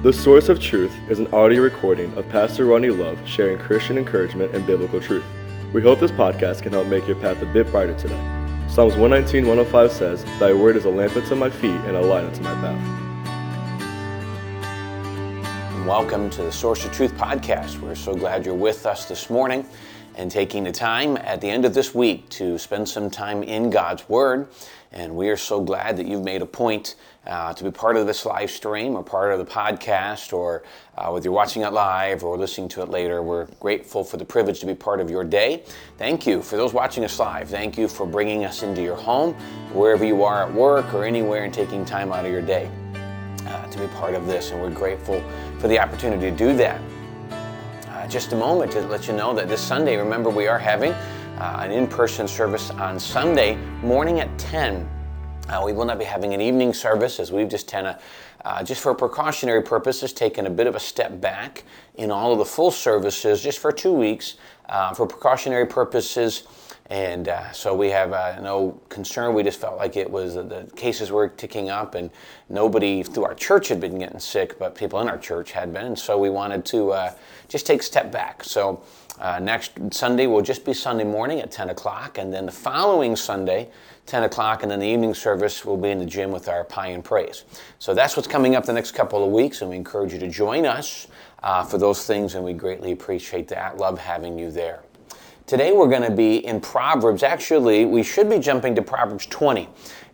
The Source of Truth is an audio recording of Pastor Ronnie Love sharing Christian encouragement and biblical truth. We hope this podcast can help make your path a bit brighter today. Psalms 119, 105 says, Thy word is a lamp unto my feet and a light unto my path. Welcome to the Source of Truth podcast. We're so glad you're with us this morning and taking the time at the end of this week to spend some time in God's Word. And we are so glad that you've made a point uh, to be part of this live stream or part of the podcast, or uh, whether you're watching it live or listening to it later. We're grateful for the privilege to be part of your day. Thank you for those watching us live. Thank you for bringing us into your home, wherever you are at work or anywhere, and taking time out of your day uh, to be part of this. And we're grateful for the opportunity to do that. Uh, just a moment to let you know that this Sunday, remember, we are having uh, an in person service on Sunday morning at 10. Uh, we will not be having an evening service as we've just kind of, uh, just for precautionary purposes, taken a bit of a step back in all of the full services just for two weeks uh, for precautionary purposes. And uh, so we have uh, no concern. We just felt like it was the cases were ticking up, and nobody through our church had been getting sick, but people in our church had been. And so we wanted to uh, just take a step back. So uh, next Sunday will just be Sunday morning at 10 o'clock, and then the following Sunday, 10 o'clock, and then the evening service will be in the gym with our Pie and Praise. So that's what's coming up the next couple of weeks, and we encourage you to join us uh, for those things, and we greatly appreciate that. Love having you there. Today we're going to be in Proverbs. Actually, we should be jumping to Proverbs 20.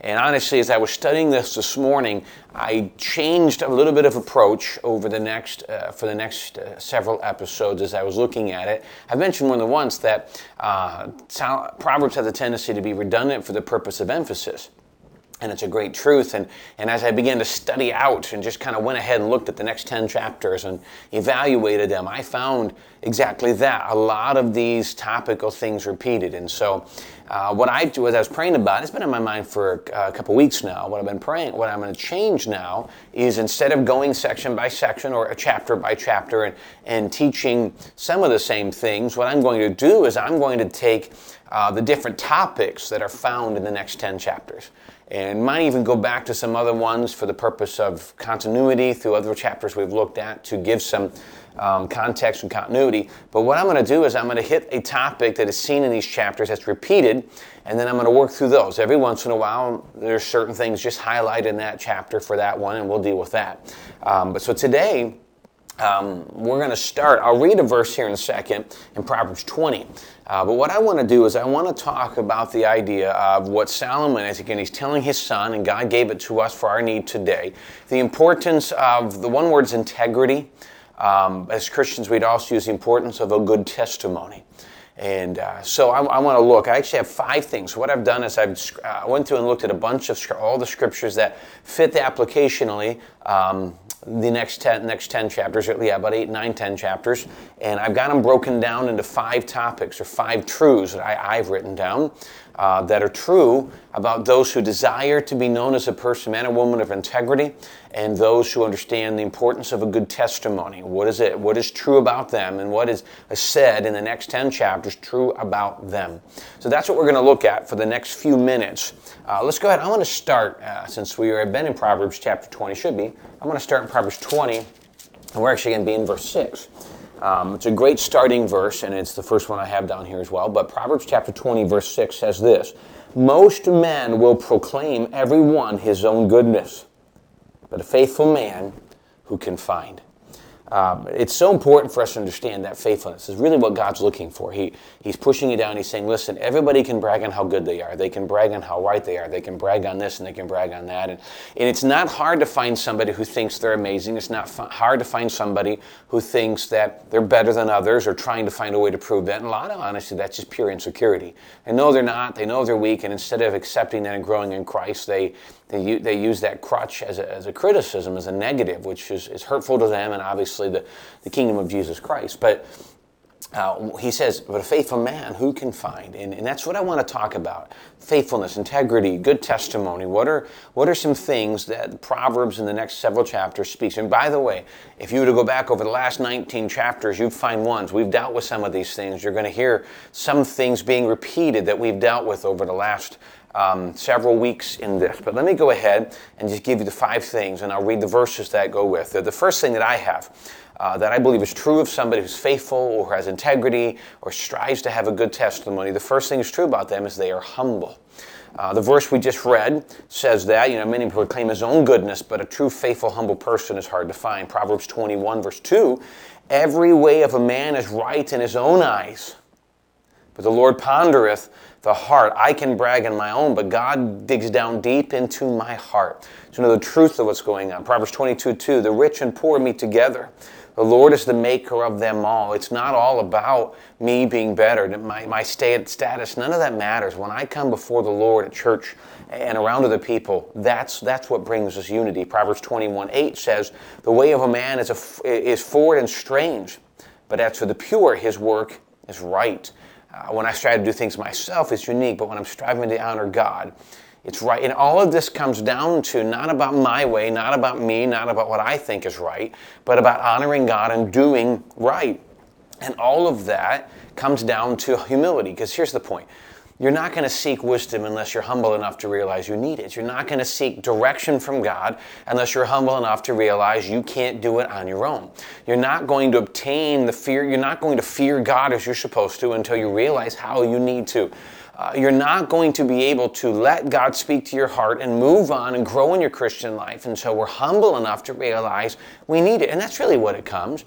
And honestly, as I was studying this this morning, I changed a little bit of approach over the next uh, for the next uh, several episodes as I was looking at it. I mentioned more than once that uh, Proverbs has a tendency to be redundant for the purpose of emphasis and it's a great truth. And, and as I began to study out and just kind of went ahead and looked at the next 10 chapters and evaluated them, I found exactly that. A lot of these topical things repeated. And so, uh, what I do as I was praying about, it's been in my mind for a couple weeks now. What I've been praying, what I'm going to change now is instead of going section by section or a chapter by chapter and, and teaching some of the same things, what I'm going to do is I'm going to take uh, the different topics that are found in the next 10 chapters and might even go back to some other ones for the purpose of continuity through other chapters we've looked at to give some um, context and continuity. But what I'm going to do is I'm going to hit a topic that is seen in these chapters that's repeated, and then I'm going to work through those. Every once in a while, there's certain things just highlighted in that chapter for that one, and we'll deal with that. Um, but so today, um, we're going to start. I'll read a verse here in a second in Proverbs 20. Uh, but what I want to do is I want to talk about the idea of what Solomon is. Again, he's telling his son, and God gave it to us for our need today. The importance of the one word's integrity. Um, as Christians, we'd also use the importance of a good testimony. And uh, so I, I want to look. I actually have five things. What I've done is I've uh, went through and looked at a bunch of all the scriptures that fit the applicationally um, the next 10, next 10 chapters, yeah, about 8, 9, 10 chapters. And I've got them broken down into five topics or five truths that I, I've written down uh, that are true about those who desire to be known as a person, man or woman of integrity, and those who understand the importance of a good testimony. What is it? What is true about them, and what is said in the next 10 chapters true about them? So that's what we're going to look at for the next few minutes. Uh, let's go ahead. I want to start, uh, since we have been in Proverbs chapter 20, should be. I'm going to start in Proverbs 20, and we're actually going to be in verse 6. Um, it's a great starting verse, and it's the first one I have down here as well. But Proverbs chapter 20, verse 6 says this Most men will proclaim every one his own goodness, but a faithful man who can find. Um, it's so important for us to understand that faithfulness is really what God's looking for. He, he's pushing you down. He's saying, listen, everybody can brag on how good they are. They can brag on how right they are. They can brag on this and they can brag on that. And, and it's not hard to find somebody who thinks they're amazing. It's not hard to find somebody who thinks that they're better than others or trying to find a way to prove that. And a lot of honesty, that's just pure insecurity. They know they're not. They know they're weak. And instead of accepting that and growing in Christ, they, they, they use that crutch as a, as a criticism, as a negative, which is, is hurtful to them and obviously the, the kingdom of Jesus Christ. But uh, he says, but a faithful man, who can find? And, and that's what I want to talk about faithfulness, integrity, good testimony. What are, what are some things that Proverbs in the next several chapters speaks? And by the way, if you were to go back over the last 19 chapters, you'd find ones. We've dealt with some of these things. You're going to hear some things being repeated that we've dealt with over the last um, several weeks in this. But let me go ahead and just give you the five things, and I'll read the verses that go with. it. The first thing that I have uh, that I believe is true of somebody who's faithful or has integrity or strives to have a good testimony, the first thing that's true about them is they are humble. Uh, the verse we just read says that, you know, many people claim his own goodness, but a true, faithful, humble person is hard to find. Proverbs 21, verse 2 Every way of a man is right in his own eyes, but the Lord pondereth the heart. I can brag on my own, but God digs down deep into my heart to know the truth of what's going on. Proverbs 22 2 The rich and poor meet together. The Lord is the maker of them all. It's not all about me being better, my, my status. None of that matters. When I come before the Lord at church and around other people, that's, that's what brings us unity. Proverbs 21 8 says, The way of a man is, a, is forward and strange, but as for the pure, his work is right. Uh, when I strive to do things myself, it's unique, but when I'm striving to honor God, it's right. And all of this comes down to not about my way, not about me, not about what I think is right, but about honoring God and doing right. And all of that comes down to humility. Because here's the point you're not going to seek wisdom unless you're humble enough to realize you need it. You're not going to seek direction from God unless you're humble enough to realize you can't do it on your own. You're not going to obtain the fear, you're not going to fear God as you're supposed to until you realize how you need to. Uh, you're not going to be able to let God speak to your heart and move on and grow in your Christian life. And so we're humble enough to realize we need it. And that's really what it comes.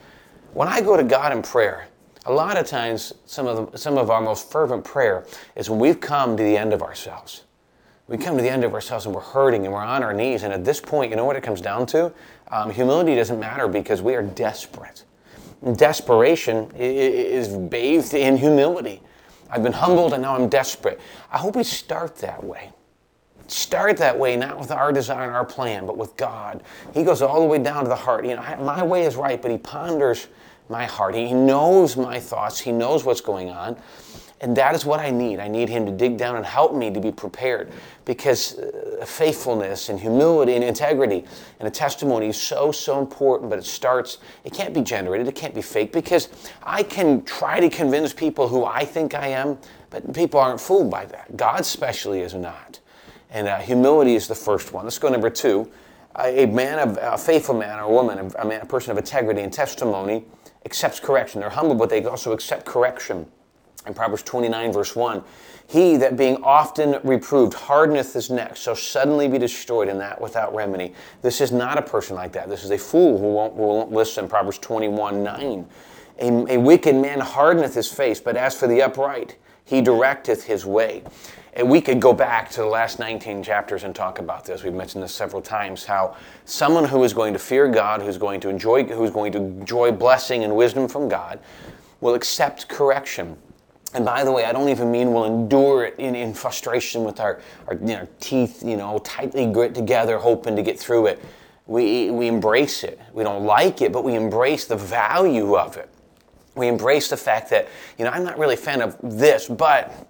When I go to God in prayer, a lot of times, some of, the, some of our most fervent prayer is when we've come to the end of ourselves. We come to the end of ourselves and we're hurting and we're on our knees. And at this point, you know what it comes down to? Um, humility doesn't matter because we are desperate. Desperation is bathed in humility. I've been humbled and now I'm desperate. I hope we start that way. Start that way, not with our desire and our plan, but with God. He goes all the way down to the heart. You know, my way is right, but He ponders my heart. He knows my thoughts, He knows what's going on. And that is what I need. I need Him to dig down and help me to be prepared because uh, faithfulness and humility and integrity and a testimony is so, so important. But it starts, it can't be generated, it can't be fake because I can try to convince people who I think I am, but people aren't fooled by that. God, especially, is not. And uh, humility is the first one. Let's go number two. A man of a faithful man or woman, a man, a person of integrity and testimony accepts correction. They're humble, but they also accept correction. In Proverbs 29, verse 1, he that being often reproved hardeneth his neck, shall suddenly be destroyed, in that without remedy. This is not a person like that. This is a fool who won't, who won't listen. Proverbs 21, 9. A, a wicked man hardeneth his face, but as for the upright, he directeth his way. And we could go back to the last 19 chapters and talk about this. We've mentioned this several times how someone who is going to fear God, who's going to enjoy, who's going to enjoy blessing and wisdom from God, will accept correction. And by the way, I don't even mean we'll endure it in, in frustration with our, our you know, teeth, you know, tightly grit together, hoping to get through it. We, we embrace it. We don't like it, but we embrace the value of it. We embrace the fact that, you know, I'm not really a fan of this, but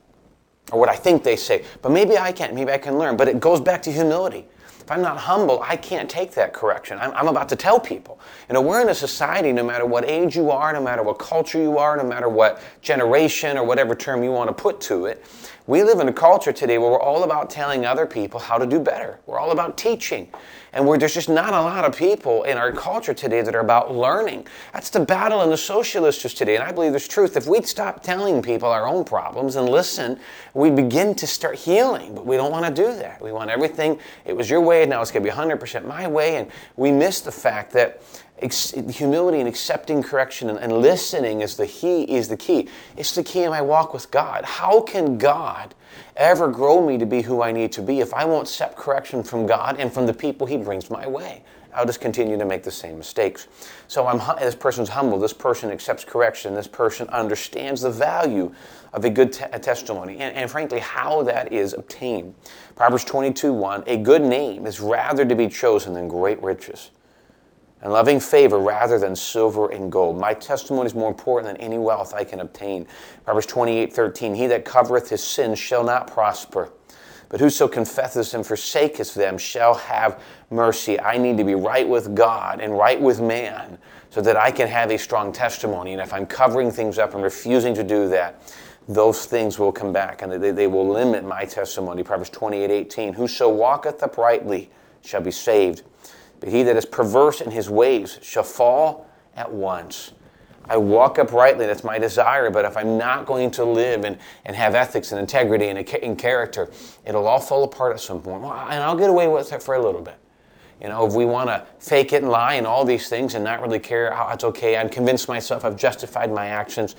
or what I think they say. But maybe I can't. Maybe I can learn. But it goes back to humility. If I'm not humble, I can't take that correction. I'm, I'm, about to tell people. You know, we're in a society, no matter what age you are, no matter what culture you are, no matter what generation or whatever term you want to put to it, we live in a culture today where we're all about telling other people how to do better. We're all about teaching. And there's just not a lot of people in our culture today that are about learning. That's the battle in the socialists today. And I believe there's truth. If we'd stop telling people our own problems and listen, we'd begin to start healing. But we don't want to do that. We want everything, it was your way, now it's going to be 100% my way. And we miss the fact that ex- humility and accepting correction and, and listening is the key. Is the key. It's the key in my walk with God. How can God ever grow me to be who I need to be if I won't accept correction from God and from the people He brings my way? I'll just continue to make the same mistakes. So I'm this person's humble. This person accepts correction. This person understands the value of a good te- testimony and, and, frankly how that is obtained. Proverbs 22 1 A good name is rather to be chosen than great riches and loving favor rather than silver and gold. My testimony is more important than any wealth I can obtain. Proverbs 28 13. He that covereth his sins shall not prosper, but whoso confesseth and forsaketh them shall have mercy. I need to be right with God and right with man so that I can have a strong testimony. And if I'm covering things up and refusing to do that, those things will come back and they, they will limit my testimony. Proverbs 28 18. Whoso walketh uprightly shall be saved, but he that is perverse in his ways shall fall at once. I walk uprightly, that's my desire, but if I'm not going to live and, and have ethics and integrity and, and character, it'll all fall apart at some point. Well, and I'll get away with it for a little bit. You know, if we want to fake it and lie and all these things and not really care how it's okay, I'm convinced myself I've justified my actions.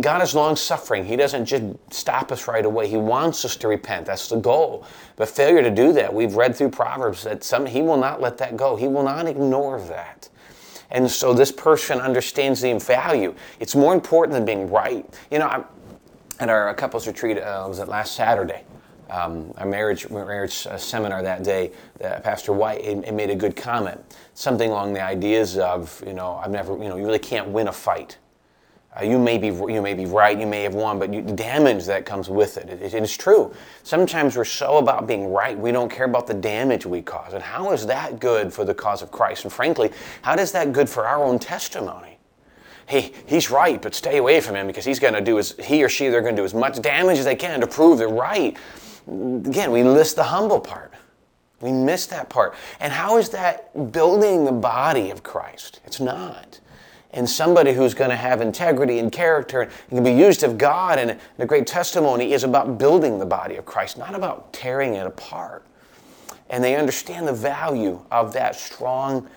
God is long suffering. He doesn't just stop us right away. He wants us to repent. That's the goal. But failure to do that, we've read through Proverbs that some He will not let that go. He will not ignore that. And so this person understands the value. It's more important than being right. You know, I'm, at our couples retreat, uh, was it last Saturday? um, our marriage, marriage uh, seminar that day, uh, Pastor White it, it made a good comment, something along the ideas of, you know, I've never, you know, you really can't win a fight. Uh, you may be you may be right, you may have won, but you, the damage that comes with it, it, it is true. Sometimes we're so about being right, we don't care about the damage we cause. And how is that good for the cause of Christ? And frankly, how does that good for our own testimony? Hey, he's right, but stay away from him because he's going to do as he or she they're going to do as much damage as they can to prove they're right again, we list the humble part. We miss that part. And how is that building the body of Christ? It's not. And somebody who's going to have integrity and character and can be used of God and the great testimony is about building the body of Christ, not about tearing it apart. And they understand the value of that strong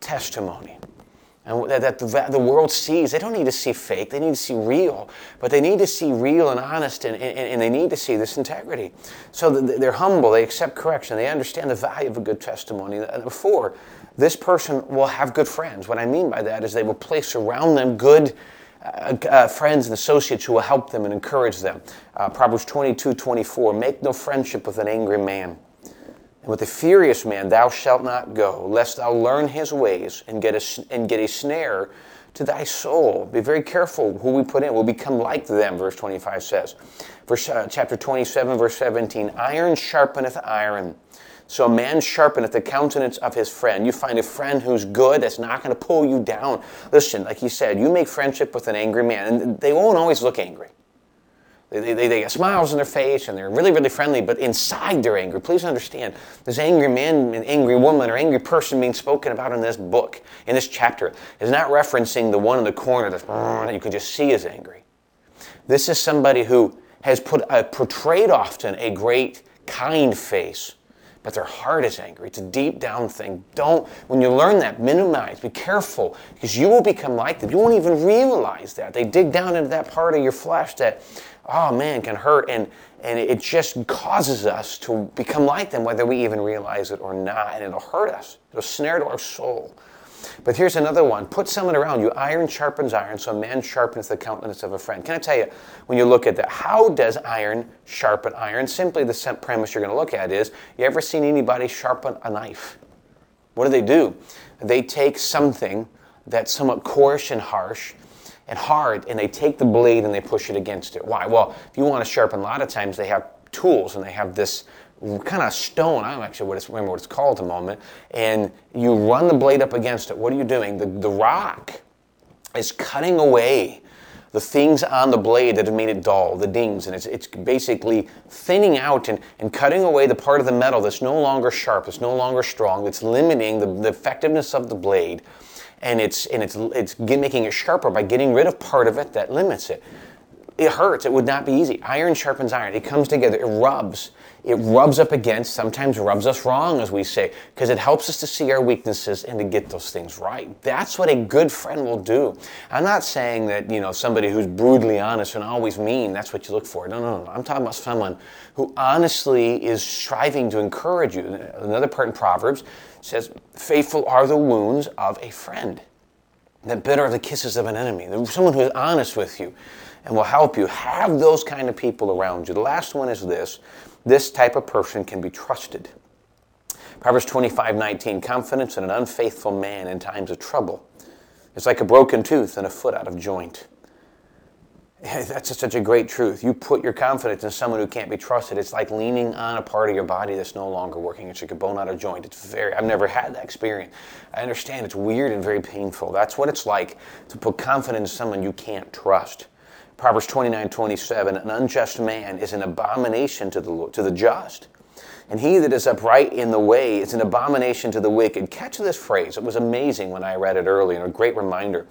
testimony and that the, the world sees. They don't need to see fake, they need to see real. But they need to see real and honest, and, and, and they need to see this integrity. So they're humble, they accept correction, they understand the value of a good testimony. Before, this person will have good friends. What I mean by that is they will place around them good. Uh, uh, friends and associates who will help them and encourage them. Uh, Proverbs 22 24, make no friendship with an angry man and with a furious man thou shalt not go, lest thou learn his ways and get a, and get a snare to thy soul. Be very careful who we put in. We'll become like them, verse 25 says. Verse, uh, chapter 27, verse 17 Iron sharpeneth iron. So a man sharpeneth the countenance of his friend. You find a friend who's good, that's not going to pull you down. Listen, like he said, you make friendship with an angry man, and they won't always look angry. They, they, they, get smiles on their face and they're really, really friendly, but inside they're angry. Please understand, this angry man, an angry woman, or angry person being spoken about in this book, in this chapter, is not referencing the one in the corner that mm, you can just see is angry. This is somebody who has put, portrayed often a great, kind face, but their heart is angry. It's a deep down thing. Don't, when you learn that, minimize, be careful, because you will become like them. You won't even realize that. They dig down into that part of your flesh that oh man, can hurt. And, and it just causes us to become like them, whether we even realize it or not. And it'll hurt us, it'll snare to our soul. But here's another one. Put someone around you. Iron sharpens iron, so a man sharpens the countenance of a friend. Can I tell you, when you look at that, how does iron sharpen iron? Simply the premise you're going to look at is you ever seen anybody sharpen a knife? What do they do? They take something that's somewhat coarse and harsh and hard, and they take the blade and they push it against it. Why? Well, if you want to sharpen, a lot of times they have tools and they have this kind of stone. I don't actually remember what it's called at the moment. And you run the blade up against it. What are you doing? The, the rock is cutting away the things on the blade that have made it dull, the dings, and it's, it's basically thinning out and, and cutting away the part of the metal that's no longer sharp, that's no longer strong, that's limiting the, the effectiveness of the blade and it's and it's it's making it sharper by getting rid of part of it that limits it. It hurts. It would not be easy. Iron sharpens iron. It comes together. It rubs. It rubs up against, sometimes rubs us wrong, as we say, because it helps us to see our weaknesses and to get those things right. That's what a good friend will do. I'm not saying that, you know, somebody who's brutally honest and always mean, that's what you look for. No, no, no. I'm talking about someone who honestly is striving to encourage you. Another part in Proverbs says, Faithful are the wounds of a friend, that bitter are the kisses of an enemy. Someone who is honest with you and will help you. Have those kind of people around you. The last one is this this type of person can be trusted. Proverbs 25 19, confidence in an unfaithful man in times of trouble. It's like a broken tooth and a foot out of joint. That's such a great truth. You put your confidence in someone who can't be trusted. It's like leaning on a part of your body that's no longer working. It's like a bone out of joint. It's very, I've never had that experience. I understand it's weird and very painful. That's what it's like to put confidence in someone you can't trust. Proverbs 29 27, an unjust man is an abomination to the, to the just. And he that is upright in the way is an abomination to the wicked. Catch this phrase. It was amazing when I read it earlier, and a great reminder.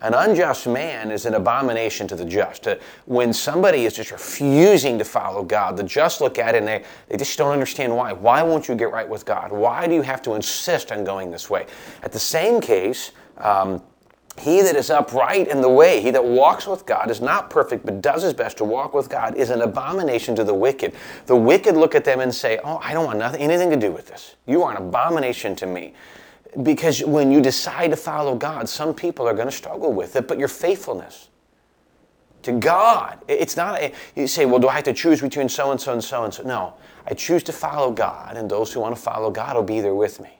An unjust man is an abomination to the just. Uh, when somebody is just refusing to follow God, the just look at it and they, they just don't understand why. Why won't you get right with God? Why do you have to insist on going this way? At the same case, um, he that is upright in the way, he that walks with God, is not perfect, but does his best to walk with God, is an abomination to the wicked. The wicked look at them and say, Oh, I don't want nothing, anything to do with this. You are an abomination to me. Because when you decide to follow God, some people are going to struggle with it, but your faithfulness to God, it's not, a, you say, well, do I have to choose between so and so and so and so? No, I choose to follow God, and those who want to follow God will be there with me.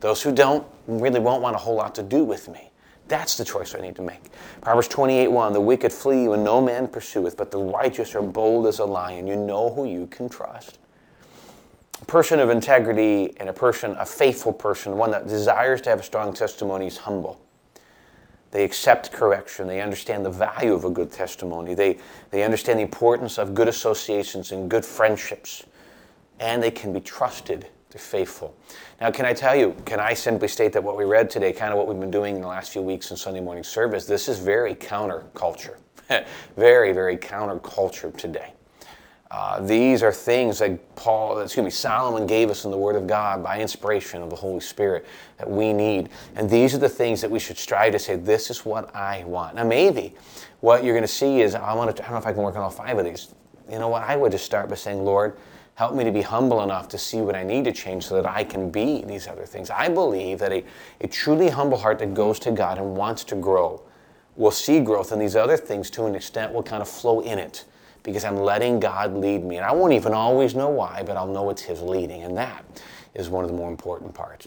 Those who don't really won't want a whole lot to do with me. That's the choice I need to make. Proverbs 28 1 The wicked flee when no man pursueth, but the righteous are bold as a lion. You know who you can trust a person of integrity and a person, a faithful person, one that desires to have a strong testimony is humble. They accept correction. They understand the value of a good testimony. They, they understand the importance of good associations and good friendships. And they can be trusted. They're faithful. Now, can I tell you, can I simply state that what we read today, kind of what we've been doing in the last few weeks in Sunday morning service, this is very counterculture. very, very counterculture today. Uh, these are things that Paul, excuse me, Solomon gave us in the Word of God by inspiration of the Holy Spirit that we need. And these are the things that we should strive to say, this is what I want. Now, maybe what you're going to see is, I want to, I don't know if I can work on all five of these. You know what? I would just start by saying, Lord, help me to be humble enough to see what I need to change so that I can be these other things. I believe that a, a truly humble heart that goes to God and wants to grow will see growth, and these other things to an extent will kind of flow in it because I'm letting God lead me. And I won't even always know why, but I'll know it's His leading. And that is one of the more important parts.